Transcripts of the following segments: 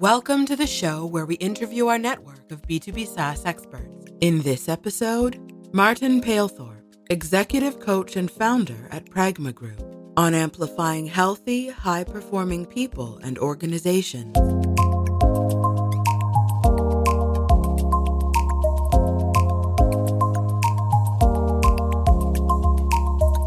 Welcome to the show where we interview our network of B2B SaaS experts. In this episode, Martin Palethorpe, executive coach and founder at Pragma Group, on amplifying healthy, high performing people and organizations.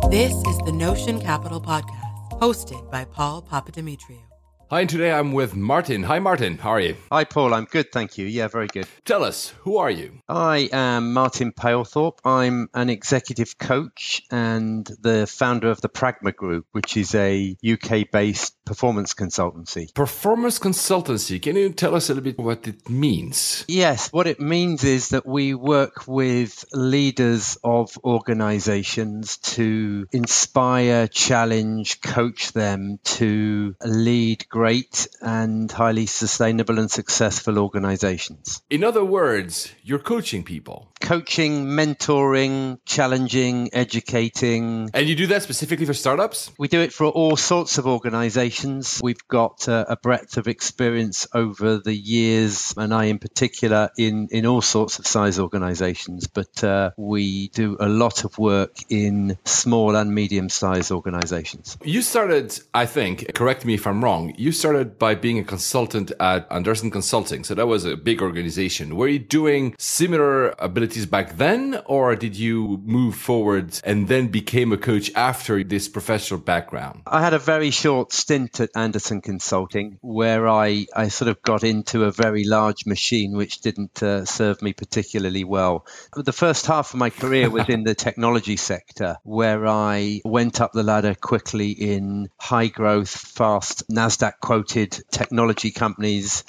This is the Notion Capital Podcast, hosted by Paul Papadimitriou. Hi, and today I'm with Martin. Hi, Martin. How are you? Hi, Paul. I'm good, thank you. Yeah, very good. Tell us, who are you? I am Martin Palethorpe. I'm an executive coach and the founder of the Pragma Group, which is a UK based performance consultancy. Performance consultancy. Can you tell us a little bit what it means? Yes, what it means is that we work with leaders of organizations to inspire, challenge, coach them to lead great and highly sustainable and successful organizations. In other words, you're coaching people. Coaching, mentoring, challenging, educating. And you do that specifically for startups? We do it for all sorts of organizations. We've got uh, a breadth of experience over the years, and I in particular, in, in all sorts of size organizations. But uh, we do a lot of work in small and medium sized organizations. You started, I think, correct me if I'm wrong, you started by being a consultant at Andersen Consulting. So that was a big organization. Were you doing similar abilities back then, or did you move forward and then became a coach after this professional background? I had a very short stint at Andersen Consulting where I, I sort of got into a very large machine which didn't uh, serve me particularly well. The first half of my career was in the technology sector where I went up the ladder quickly in high growth, fast NASDAQ quoted technology companies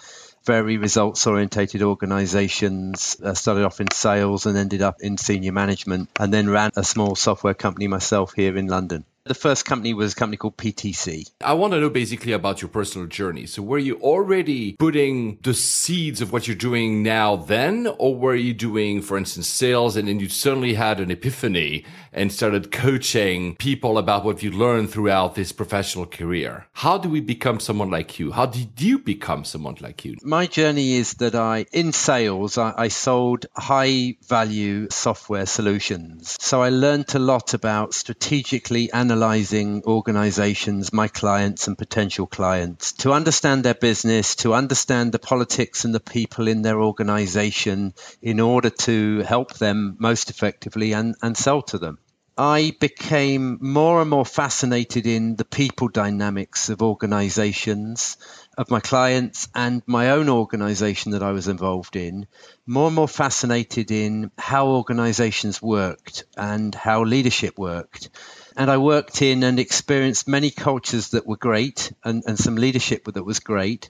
very results orientated organizations. I started off in sales and ended up in senior management, and then ran a small software company myself here in London. The first company was a company called PTC. I want to know basically about your personal journey. So, were you already putting the seeds of what you're doing now then, or were you doing, for instance, sales and then you suddenly had an epiphany and started coaching people about what you learned throughout this professional career? How do we become someone like you? How did you become someone like you? My journey is that I, in sales, I, I sold high value software solutions. So, I learned a lot about strategically and analyzing organizations, my clients and potential clients, to understand their business, to understand the politics and the people in their organization in order to help them most effectively and, and sell to them. I became more and more fascinated in the people dynamics of organizations, of my clients, and my own organization that I was involved in. More and more fascinated in how organizations worked and how leadership worked. And I worked in and experienced many cultures that were great and, and some leadership that was great,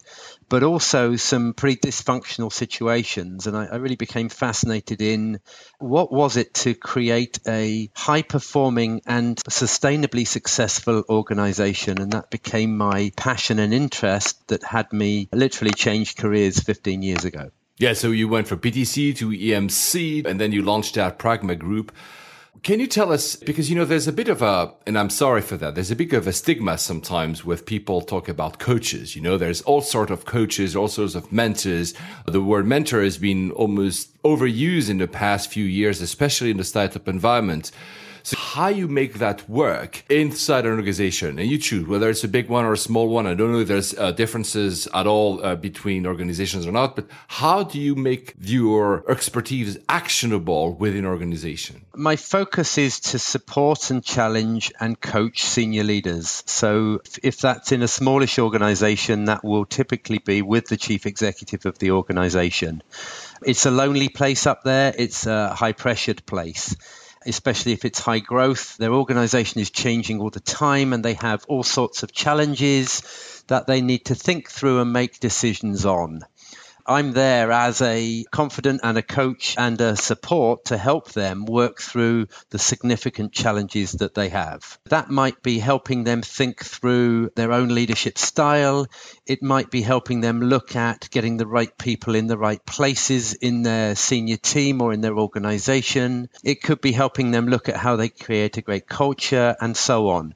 but also some pretty dysfunctional situations. And I, I really became fascinated in what was it to create a high performing and sustainably successful organization. And that became my passion and interest that had me literally change careers 15 years ago. Yeah, so you went from PTC to EMC, and then you launched out Pragma Group. Can you tell us, because you know, there's a bit of a, and I'm sorry for that, there's a bit of a stigma sometimes with people talk about coaches. You know, there's all sorts of coaches, all sorts of mentors. The word mentor has been almost overused in the past few years, especially in the startup environment. So how you make that work inside an organization and you choose whether it's a big one or a small one. I don't know if there's uh, differences at all uh, between organizations or not, but how do you make your expertise actionable within organization? My focus is to support and challenge and coach senior leaders. So if that's in a smallish organization, that will typically be with the chief executive of the organization. It's a lonely place up there. It's a high pressured place especially if it's high growth. Their organization is changing all the time and they have all sorts of challenges that they need to think through and make decisions on. I'm there as a confidant and a coach and a support to help them work through the significant challenges that they have. That might be helping them think through their own leadership style. It might be helping them look at getting the right people in the right places in their senior team or in their organization. It could be helping them look at how they create a great culture and so on.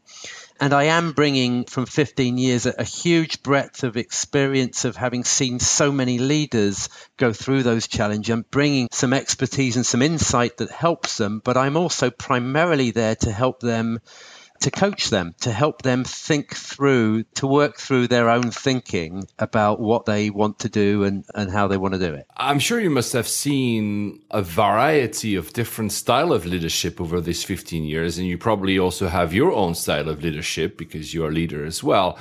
And I am bringing from 15 years a, a, huge breadth of experience of having seen so many leaders go through those challenges and bringing some expertise and some insight that helps them. But I'm also primarily there to help them to coach them, to help them think through, to work through their own thinking about what they want to do and, and how they want to do it. I'm sure you must have seen a variety of different style of leadership over these 15 years, and you probably also have your own style of leadership because you're a leader as well.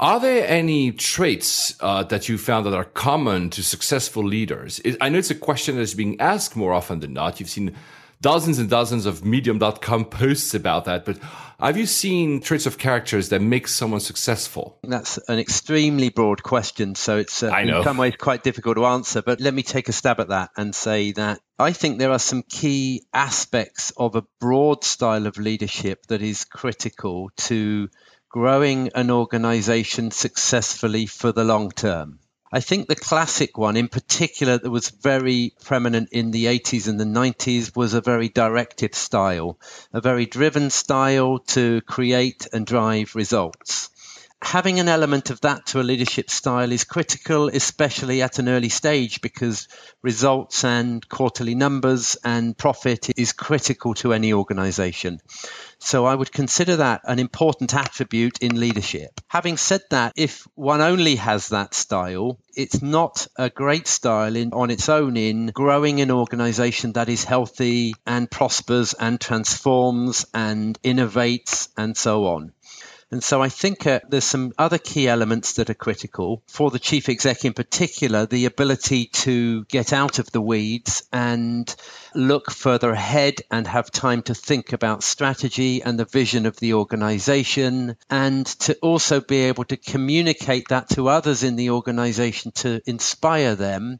Are there any traits uh, that you found that are common to successful leaders? I know it's a question that's being asked more often than not. You've seen dozens and dozens of medium.com posts about that, but have you seen traits of characters that make someone successful? That's an extremely broad question, so it's uh, in some ways quite difficult to answer. But let me take a stab at that and say that I think there are some key aspects of a broad style of leadership that is critical to growing an organization successfully for the long term. I think the classic one, in particular, that was very prominent in the 80s and the 90s, was a very directive style, a very driven style to create and drive results having an element of that to a leadership style is critical, especially at an early stage, because results and quarterly numbers and profit is critical to any organization. So I would consider that an important attribute in leadership. Having said that, if one only has that style, it's not a great style in, on its own in growing an organization that is healthy and prospers and transforms and innovates and so on. And so I think uh, there's some other key elements that are critical for the chief exec in particular, the ability to get out of the weeds and look further ahead and have time to think about strategy and the vision of the organization and to also be able to communicate that to others in the organization to inspire them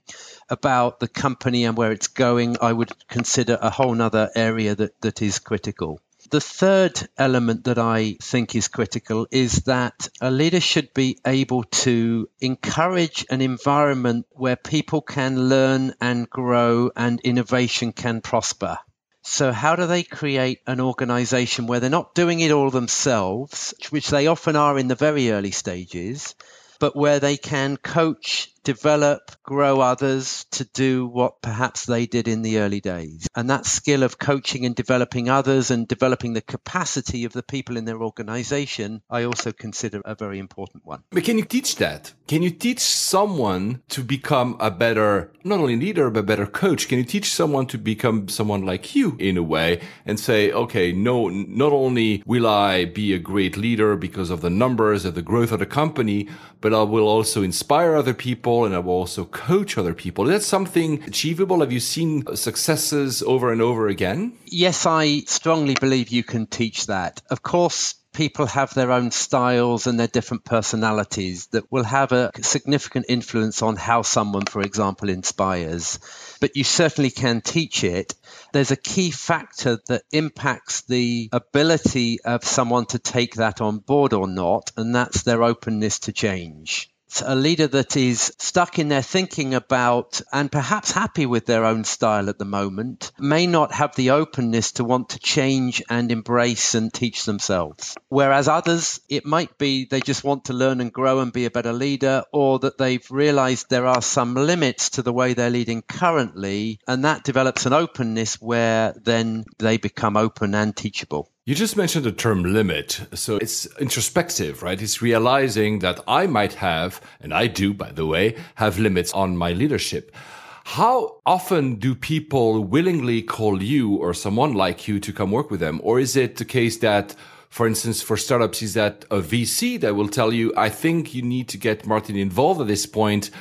about the company and where it's going. I would consider a whole nother area that, that is critical. The third element that I think is critical is that a leader should be able to encourage an environment where people can learn and grow and innovation can prosper. So, how do they create an organization where they're not doing it all themselves, which they often are in the very early stages, but where they can coach develop, grow others to do what perhaps they did in the early days. And that skill of coaching and developing others and developing the capacity of the people in their organization, I also consider a very important one. But can you teach that? Can you teach someone to become a better, not only leader, but better coach? Can you teach someone to become someone like you in a way and say, okay, no, not only will I be a great leader because of the numbers of the growth of the company, but I will also inspire other people people and I will also coach other people. Is that something achievable? Have you seen successes over and over again? Yes, I strongly believe you can teach that. Of course, people have their own styles and their different personalities that will have a significant influence on how someone, for example, inspires. But you certainly can teach it. There's a key factor that impacts the ability of someone to take that on board or not, and that's their openness to change a leader that is stuck in their thinking about and perhaps happy with their own style at the moment may not have the openness to want to change and embrace and teach themselves. Whereas others, it might be they just want to learn and grow and be a better leader, or that they've realized there are some limits to the way they're leading currently, and that develops an openness where then they become open and teachable. You just mentioned the term limit. So it's introspective, right? It's realizing that I might have, and I do, by the way, have limits on my leadership. How often do people willingly call you or someone like you to come work with them? Or is it the case that, for instance, for startups, is that a VC that will tell you, I think you need to get Martin involved at this point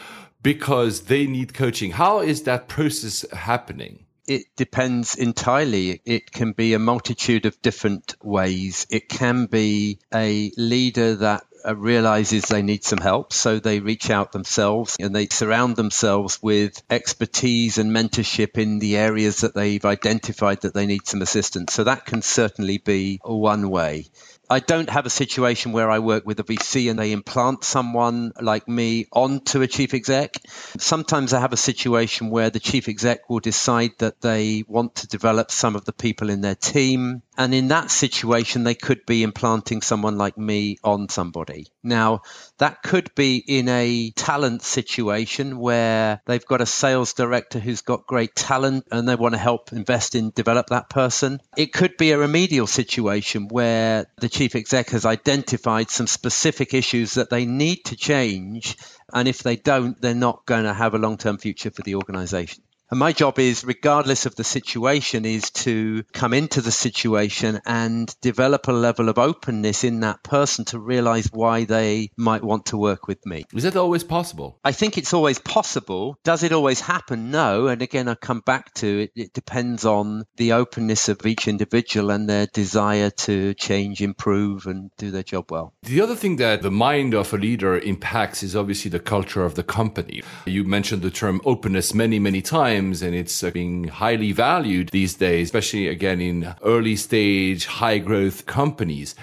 because they need coaching? How is that process happening? It depends entirely. It can be a multitude of different ways. It can be a leader that uh, realizes they need some help, so they reach out themselves and they surround themselves with expertise and mentorship in the areas that they've identified that they need some assistance. So that can certainly be one way. I don't have a situation where I work with a VC and they implant someone like me onto a chief exec. Sometimes I have a situation where the chief exec will decide that they want to develop some of the people in their team And in that situation, they could be implanting someone like me on somebody. Now, that could be in a talent situation where they've got a sales director who's got great talent and they want to help invest in develop that person. It could be a remedial situation where the chief exec has identified some specific issues that they need to change. And if they don't, they're not going to have a long term future for the organization. And my job is, regardless of the situation, is to come into the situation and develop a level of openness in that person to realize why they might want to work with me. Is that always possible? I think it's always possible. Does it always happen? No. And again, I come back to it. It depends on the openness of each individual and their desire to change, improve, and do their job well. The other thing that the mind of a leader impacts is obviously the culture of the company. You mentioned the term openness many, many times times and it's uh, being highly valued these days, especially again in early stage, high growth companies.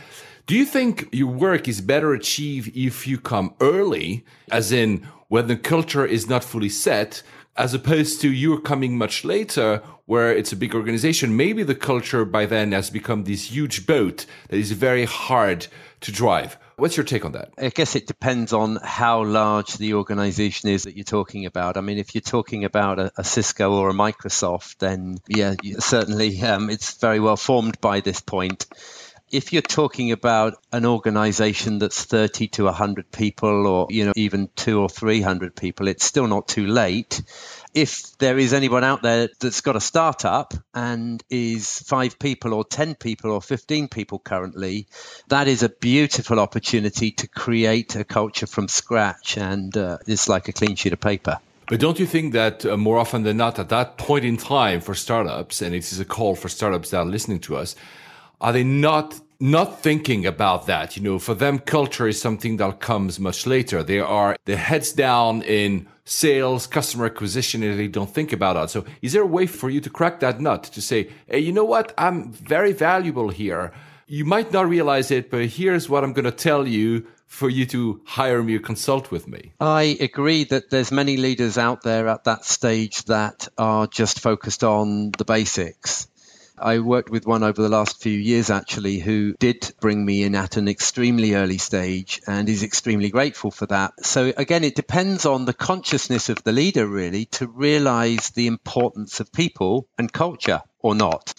Do you think your work is better achieved if you come early, as in when the culture is not fully set, as opposed to you're coming much later where it's a big organization? Maybe the culture by then has become this huge boat that is very hard to drive. What's your take on that? I guess it depends on how large the organization is that you're talking about. I mean, if you're talking about a, a Cisco or a Microsoft, then yeah, certainly um, it's very well formed by this point if you're talking about an organization that's 30 to 100 people or you know even 2 or 300 people it's still not too late if there is anyone out there that's got a startup and is five people or 10 people or 15 people currently, that is a beautiful opportunity to create a culture from scratch. And uh, it's like a clean sheet of paper. But don't you think that uh, more often than not, at that point in time for startups, and it is a call for startups that are listening to us, are they not not thinking about that? You know, for them, culture is something that comes much later. They are their heads down in sales, customer acquisition, and they don't think about that. So is there a way for you to crack that nut to say, hey, you know what? I'm very valuable here. You might not realize it, but here's what I'm going to tell you for you to hire me or consult with me. I agree that there's many leaders out there at that stage that are just focused on the basics. I worked with one over the last few years actually who did bring me in at an extremely early stage and is extremely grateful for that. So again, it depends on the consciousness of the leader really to realize the importance of people and culture or not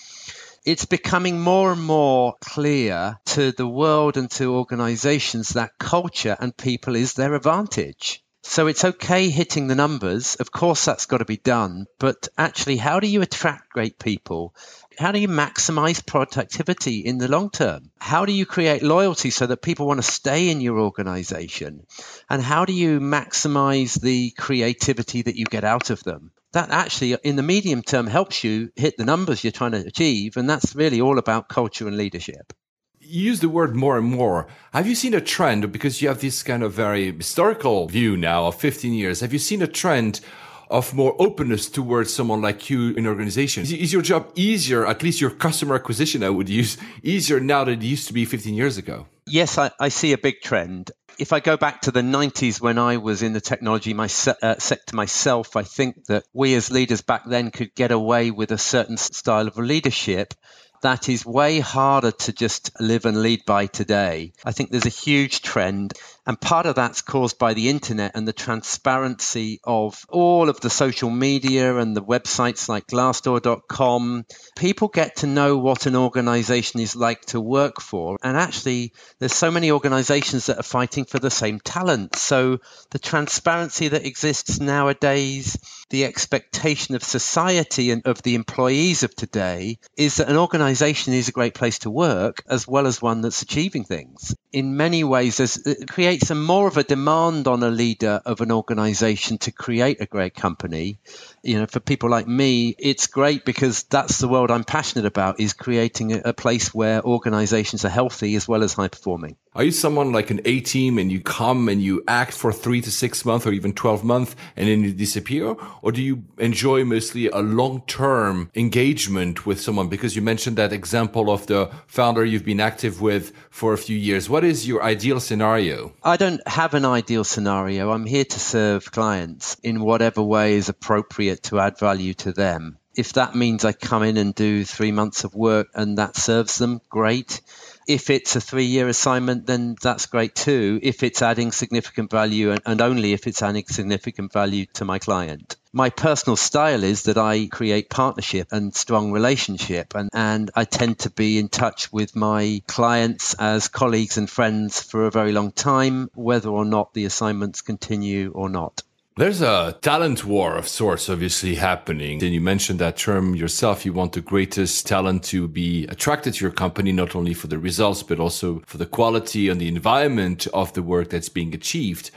it's becoming more and more clear to the world and to organizations that culture and people is their advantage. So it's okay hitting the numbers. Of course, that's got to be done. But actually, how do you attract great people? how do you maximize productivity in the long term? How do you create loyalty so that people want to stay in your organization? And how do you maximize the creativity that you get out of them? That actually, in the medium term, helps you hit the numbers you're trying to achieve. And that's really all about culture and leadership you use the word more and more. Have you seen a trend because you have this kind of very historical view now of 15 years? Have you seen a trend of more openness towards someone like you in organization? Is, is your job easier, at least your customer acquisition, I would use, easier now than it used to be 15 years ago? Yes, I, I see a big trend. If I go back to the 90s when I was in the technology my, uh, sector myself, I think that we as leaders back then could get away with a certain style of leadership that is way harder to just live and lead by today. I think there's a huge trend and part of that's caused by the internet and the transparency of all of the social media and the websites like glassdoor.com. People get to know what an organization is like to work for. And actually, there's so many organizations that are fighting for the same talent. So the transparency that exists nowadays, the expectation of society and of the employees of today is that an organization is a great place to work as well as one that's achieving things. In many ways, it creates uh, creates a more of a demand on a leader of an organization to create a great company. You know, for people like me, it's great because that's the world I'm passionate about is creating a, a place where organizations are healthy as well as high performing. Are you someone like an A team and you come and you act for three to six months or even 12 months and then you disappear? Or do you enjoy mostly a long term engagement with someone? Because you mentioned that example of the founder you've been active with for a few years. What is your ideal scenario? I don't have an ideal scenario. I'm here to serve clients in whatever way is appropriate to add value to them If that means I come in and do three months of work and that serves them, great. If it's a three year assignment, then that's great too. If it's adding significant value and, and only if it's adding significant value to my client. My personal style is that I create partnership and strong relationship, and, and I tend to be in touch with my clients as colleagues and friends for a very long time, whether or not the assignments continue or not. There's a talent war of sorts obviously happening. And you mentioned that term yourself. You want the greatest talent to be attracted to your company, not only for the results, but also for the quality and the environment of the work that's being achieved.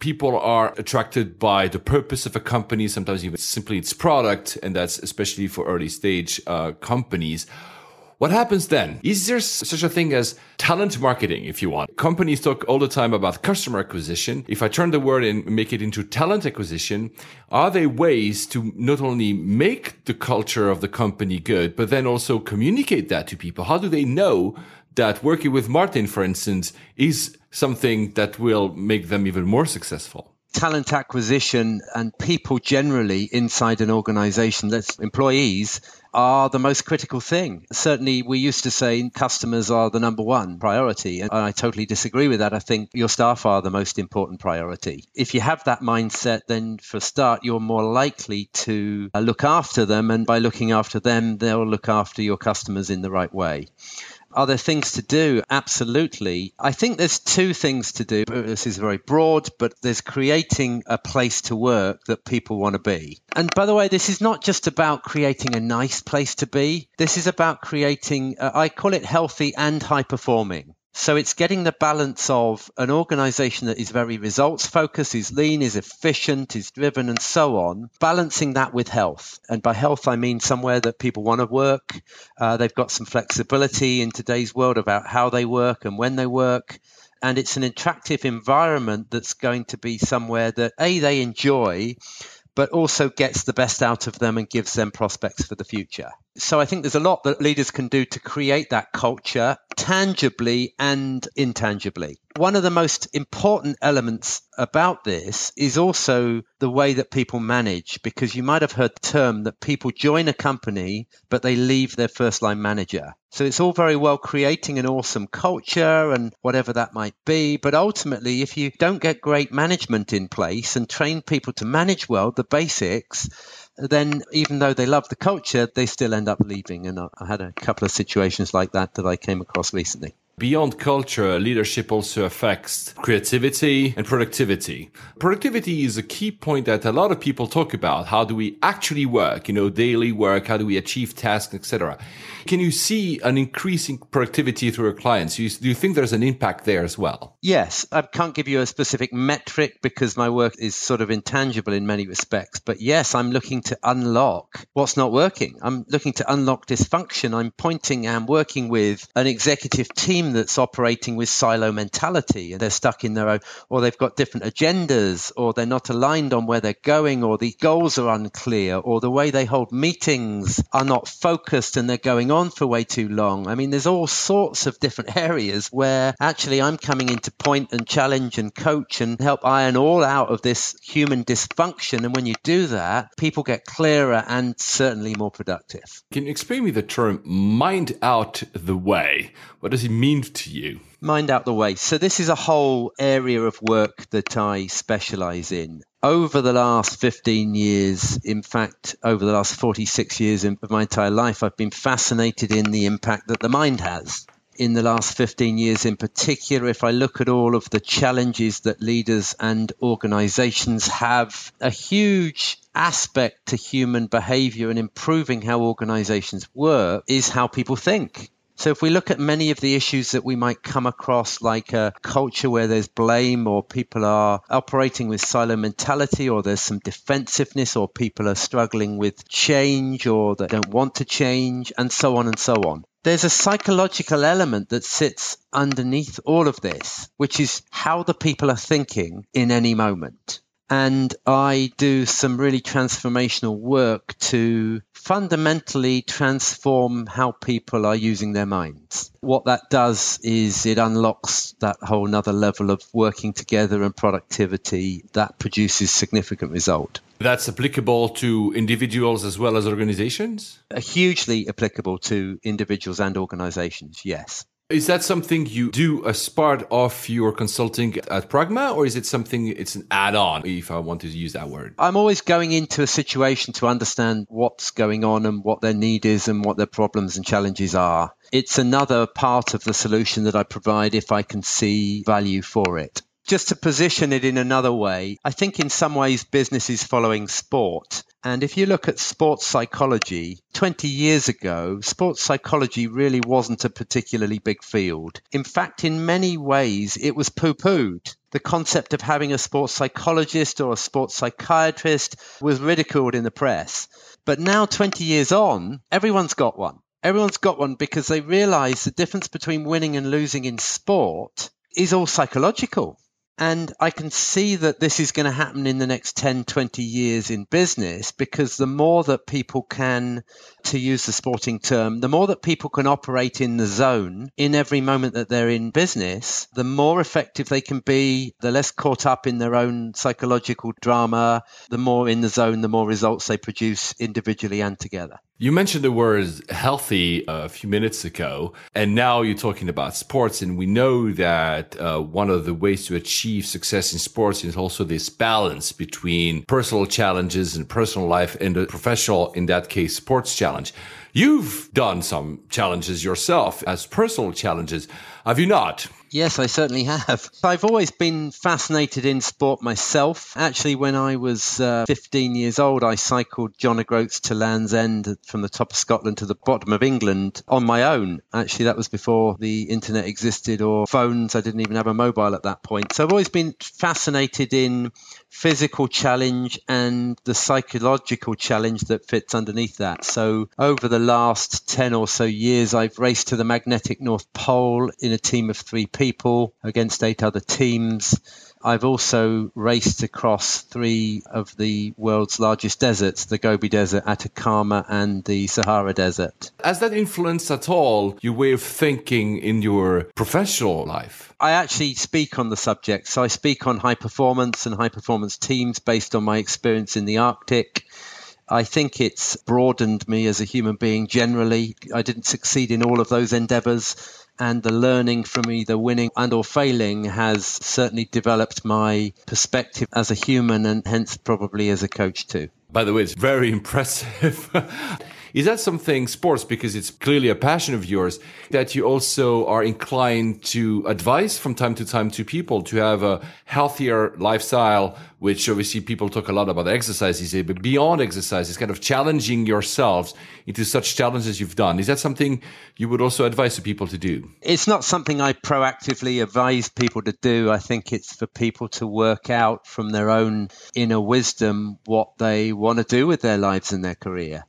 People are attracted by the purpose of a company, sometimes even simply its product. And that's especially for early stage uh, companies. What happens then? Is there such a thing as talent marketing, if you want? Companies talk all the time about customer acquisition. If I turn the word and make it into talent acquisition, are there ways to not only make the culture of the company good, but then also communicate that to people? How do they know that working with Martin, for instance, is something that will make them even more successful? Talent acquisition and people generally inside an organization that's employees are the most critical thing. Certainly, we used to say customers are the number one priority, and I totally disagree with that. I think your staff are the most important priority. If you have that mindset, then for a start, you're more likely to uh, look after them, and by looking after them, they'll look after your customers in the right way. Are there things to do? Absolutely. I think there's two things to do. This is very broad, but there's creating a place to work that people want to be. And by the way, this is not just about creating a nice place to be. This is about creating, uh, I call it healthy and high performing. So it's getting the balance of an organization that is very results focused, is lean, is efficient, is driven, and so on, balancing that with health. And by health, I mean somewhere that people want to work. Uh, they've got some flexibility in today's world about how they work and when they work. And it's an attractive environment that's going to be somewhere that A, they enjoy, but also gets the best out of them and gives them prospects for the future. So I think there's a lot that leaders can do to create that culture tangibly and intangibly. One of the most important elements about this is also the way that people manage, because you might have heard the term that people join a company, but they leave their first line manager. So it's all very well creating an awesome culture and whatever that might be. But ultimately, if you don't get great management in place and train people to manage well, the basics, then even though they love the culture, they still end up leaving. And I had a couple of situations like that that I came across recently. Beyond culture, leadership also affects creativity and productivity. Productivity is a key point that a lot of people talk about. How do we actually work? You know, daily work. How do we achieve tasks, etc. Can you see an increasing productivity through your clients? Do you, do you think there's an impact there as well? Yes. I can't give you a specific metric because my work is sort of intangible in many respects. But yes, I'm looking to unlock what's not working. I'm looking to unlock dysfunction. I'm pointing and working with an executive team that's operating with silo mentality and they're stuck in their own, or they've got different agendas, or they're not aligned on where they're going, or the goals are unclear, or the way they hold meetings are not focused and they're going on for way too long. I mean, there's all sorts of different areas where actually I'm coming in to point and challenge and coach and help iron all out of this human dysfunction. And when you do that, people get clearer and certainly more productive. Can you explain me the term mind out the way? What does it mean to you? Mind out the way. So, this is a whole area of work that I specialize in over the last 15 years, in fact, over the last 46 years of my entire life, I've been fascinated in the impact that the mind has. In the last 15 years, in particular, if I look at all of the challenges that leaders and organizations have, a huge aspect to human behavior and improving how organizations work is how people think. So, if we look at many of the issues that we might come across, like a culture where there's blame, or people are operating with silo mentality, or there's some defensiveness, or people are struggling with change, or they don't want to change, and so on and so on. There's a psychological element that sits underneath all of this, which is how the people are thinking in any moment. And I do some really transformational work to fundamentally transform how people are using their minds. What that does is it unlocks that whole nother level of working together and productivity that produces significant result. That's applicable to individuals as well as organizations? Hugely applicable to individuals and organizations, yes. Is that something you do as part of your consulting at Pragma, or is it something it's an add on, if I want to use that word? I'm always going into a situation to understand what's going on and what their need is and what their problems and challenges are. It's another part of the solution that I provide if I can see value for it. Just to position it in another way, I think in some ways business is following sport. And if you look at sports psychology, 20 years ago, sports psychology really wasn't a particularly big field. In fact, in many ways, it was poo pooed. The concept of having a sports psychologist or a sports psychiatrist was ridiculed in the press. But now, 20 years on, everyone's got one. Everyone's got one because they realize the difference between winning and losing in sport is all psychological. And I can see that this is going to happen in the next 10, 20 years in business because the more that people can, to use the sporting term, the more that people can operate in the zone in every moment that they're in business, the more effective they can be, the less caught up in their own psychological drama, the more in the zone, the more results they produce individually and together. You mentioned the word healthy a few minutes ago, and now you're talking about sports. And we know that uh, one of the ways to achieve success in sports is also this balance between personal challenges and personal life and the professional, in that case, sports challenge. You've done some challenges yourself as personal challenges, have you not? Yes, I certainly have. I've always been fascinated in sport myself. Actually, when I was uh, 15 years old, I cycled John O'Groats to Land's End from the top of Scotland to the bottom of England on my own. Actually, that was before the internet existed or phones. I didn't even have a mobile at that point. So I've always been fascinated in physical challenge and the psychological challenge that fits underneath that. So over the last 10 or so years, I've raced to the magnetic North Pole in a team of three people against eight other teams. I've also raced across three of the world's largest deserts the Gobi Desert, Atacama, and the Sahara Desert. Has that influenced at all your way of thinking in your professional life? I actually speak on the subject. So I speak on high performance and high performance teams based on my experience in the Arctic. I think it's broadened me as a human being generally. I didn't succeed in all of those endeavors and the learning from either winning and or failing has certainly developed my perspective as a human and hence probably as a coach too. By the way, it's very impressive. Is that something sports, because it's clearly a passion of yours, that you also are inclined to advise from time to time to people to have a healthier lifestyle, which obviously people talk a lot about exercise days, eh, but beyond exercise, is kind of challenging yourselves into such challenges you've done. Is that something you would also advise people to do? It's not something I proactively advise people to do. I think it's for people to work out from their own inner wisdom what they want to do with their lives and their career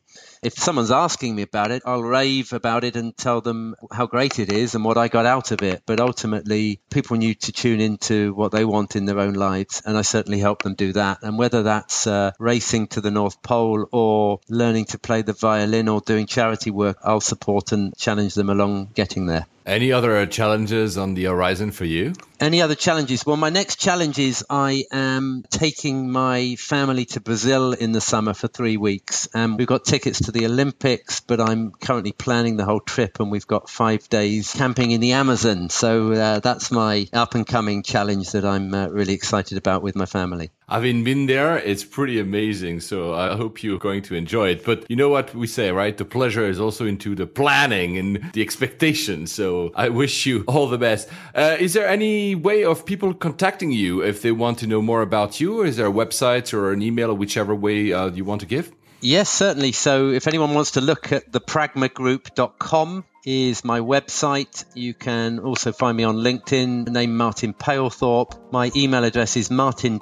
if someone's asking me about it, I'll rave about it and tell them how great it is and what I got out of it. But ultimately, people need to tune into what they want in their own lives. And I certainly help them do that. And whether that's uh, racing to the North Pole or learning to play the violin or doing charity work, I'll support and challenge them along getting there. Any other challenges on the horizon for you? Any other challenges? Well, my next challenge is I am taking my family to Brazil in the summer for three weeks. And we've got tickets to the Olympics, but I'm currently planning the whole trip and we've got five days camping in the Amazon. So uh, that's my up and coming challenge that I'm uh, really excited about with my family. Having been there, it's pretty amazing. So I hope you're going to enjoy it. But you know what we say, right? The pleasure is also into the planning and the expectation. So I wish you all the best. Uh, is there any way of people contacting you if they want to know more about you? Is there a website or an email or whichever way uh, you want to give? Yes, certainly. So if anyone wants to look at the pragmagroup.com, is my website. You can also find me on LinkedIn, name Martin Palethorpe. My email address is martinp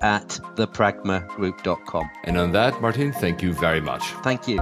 at thepragmagroup.com. And on that, Martin, thank you very much. Thank you.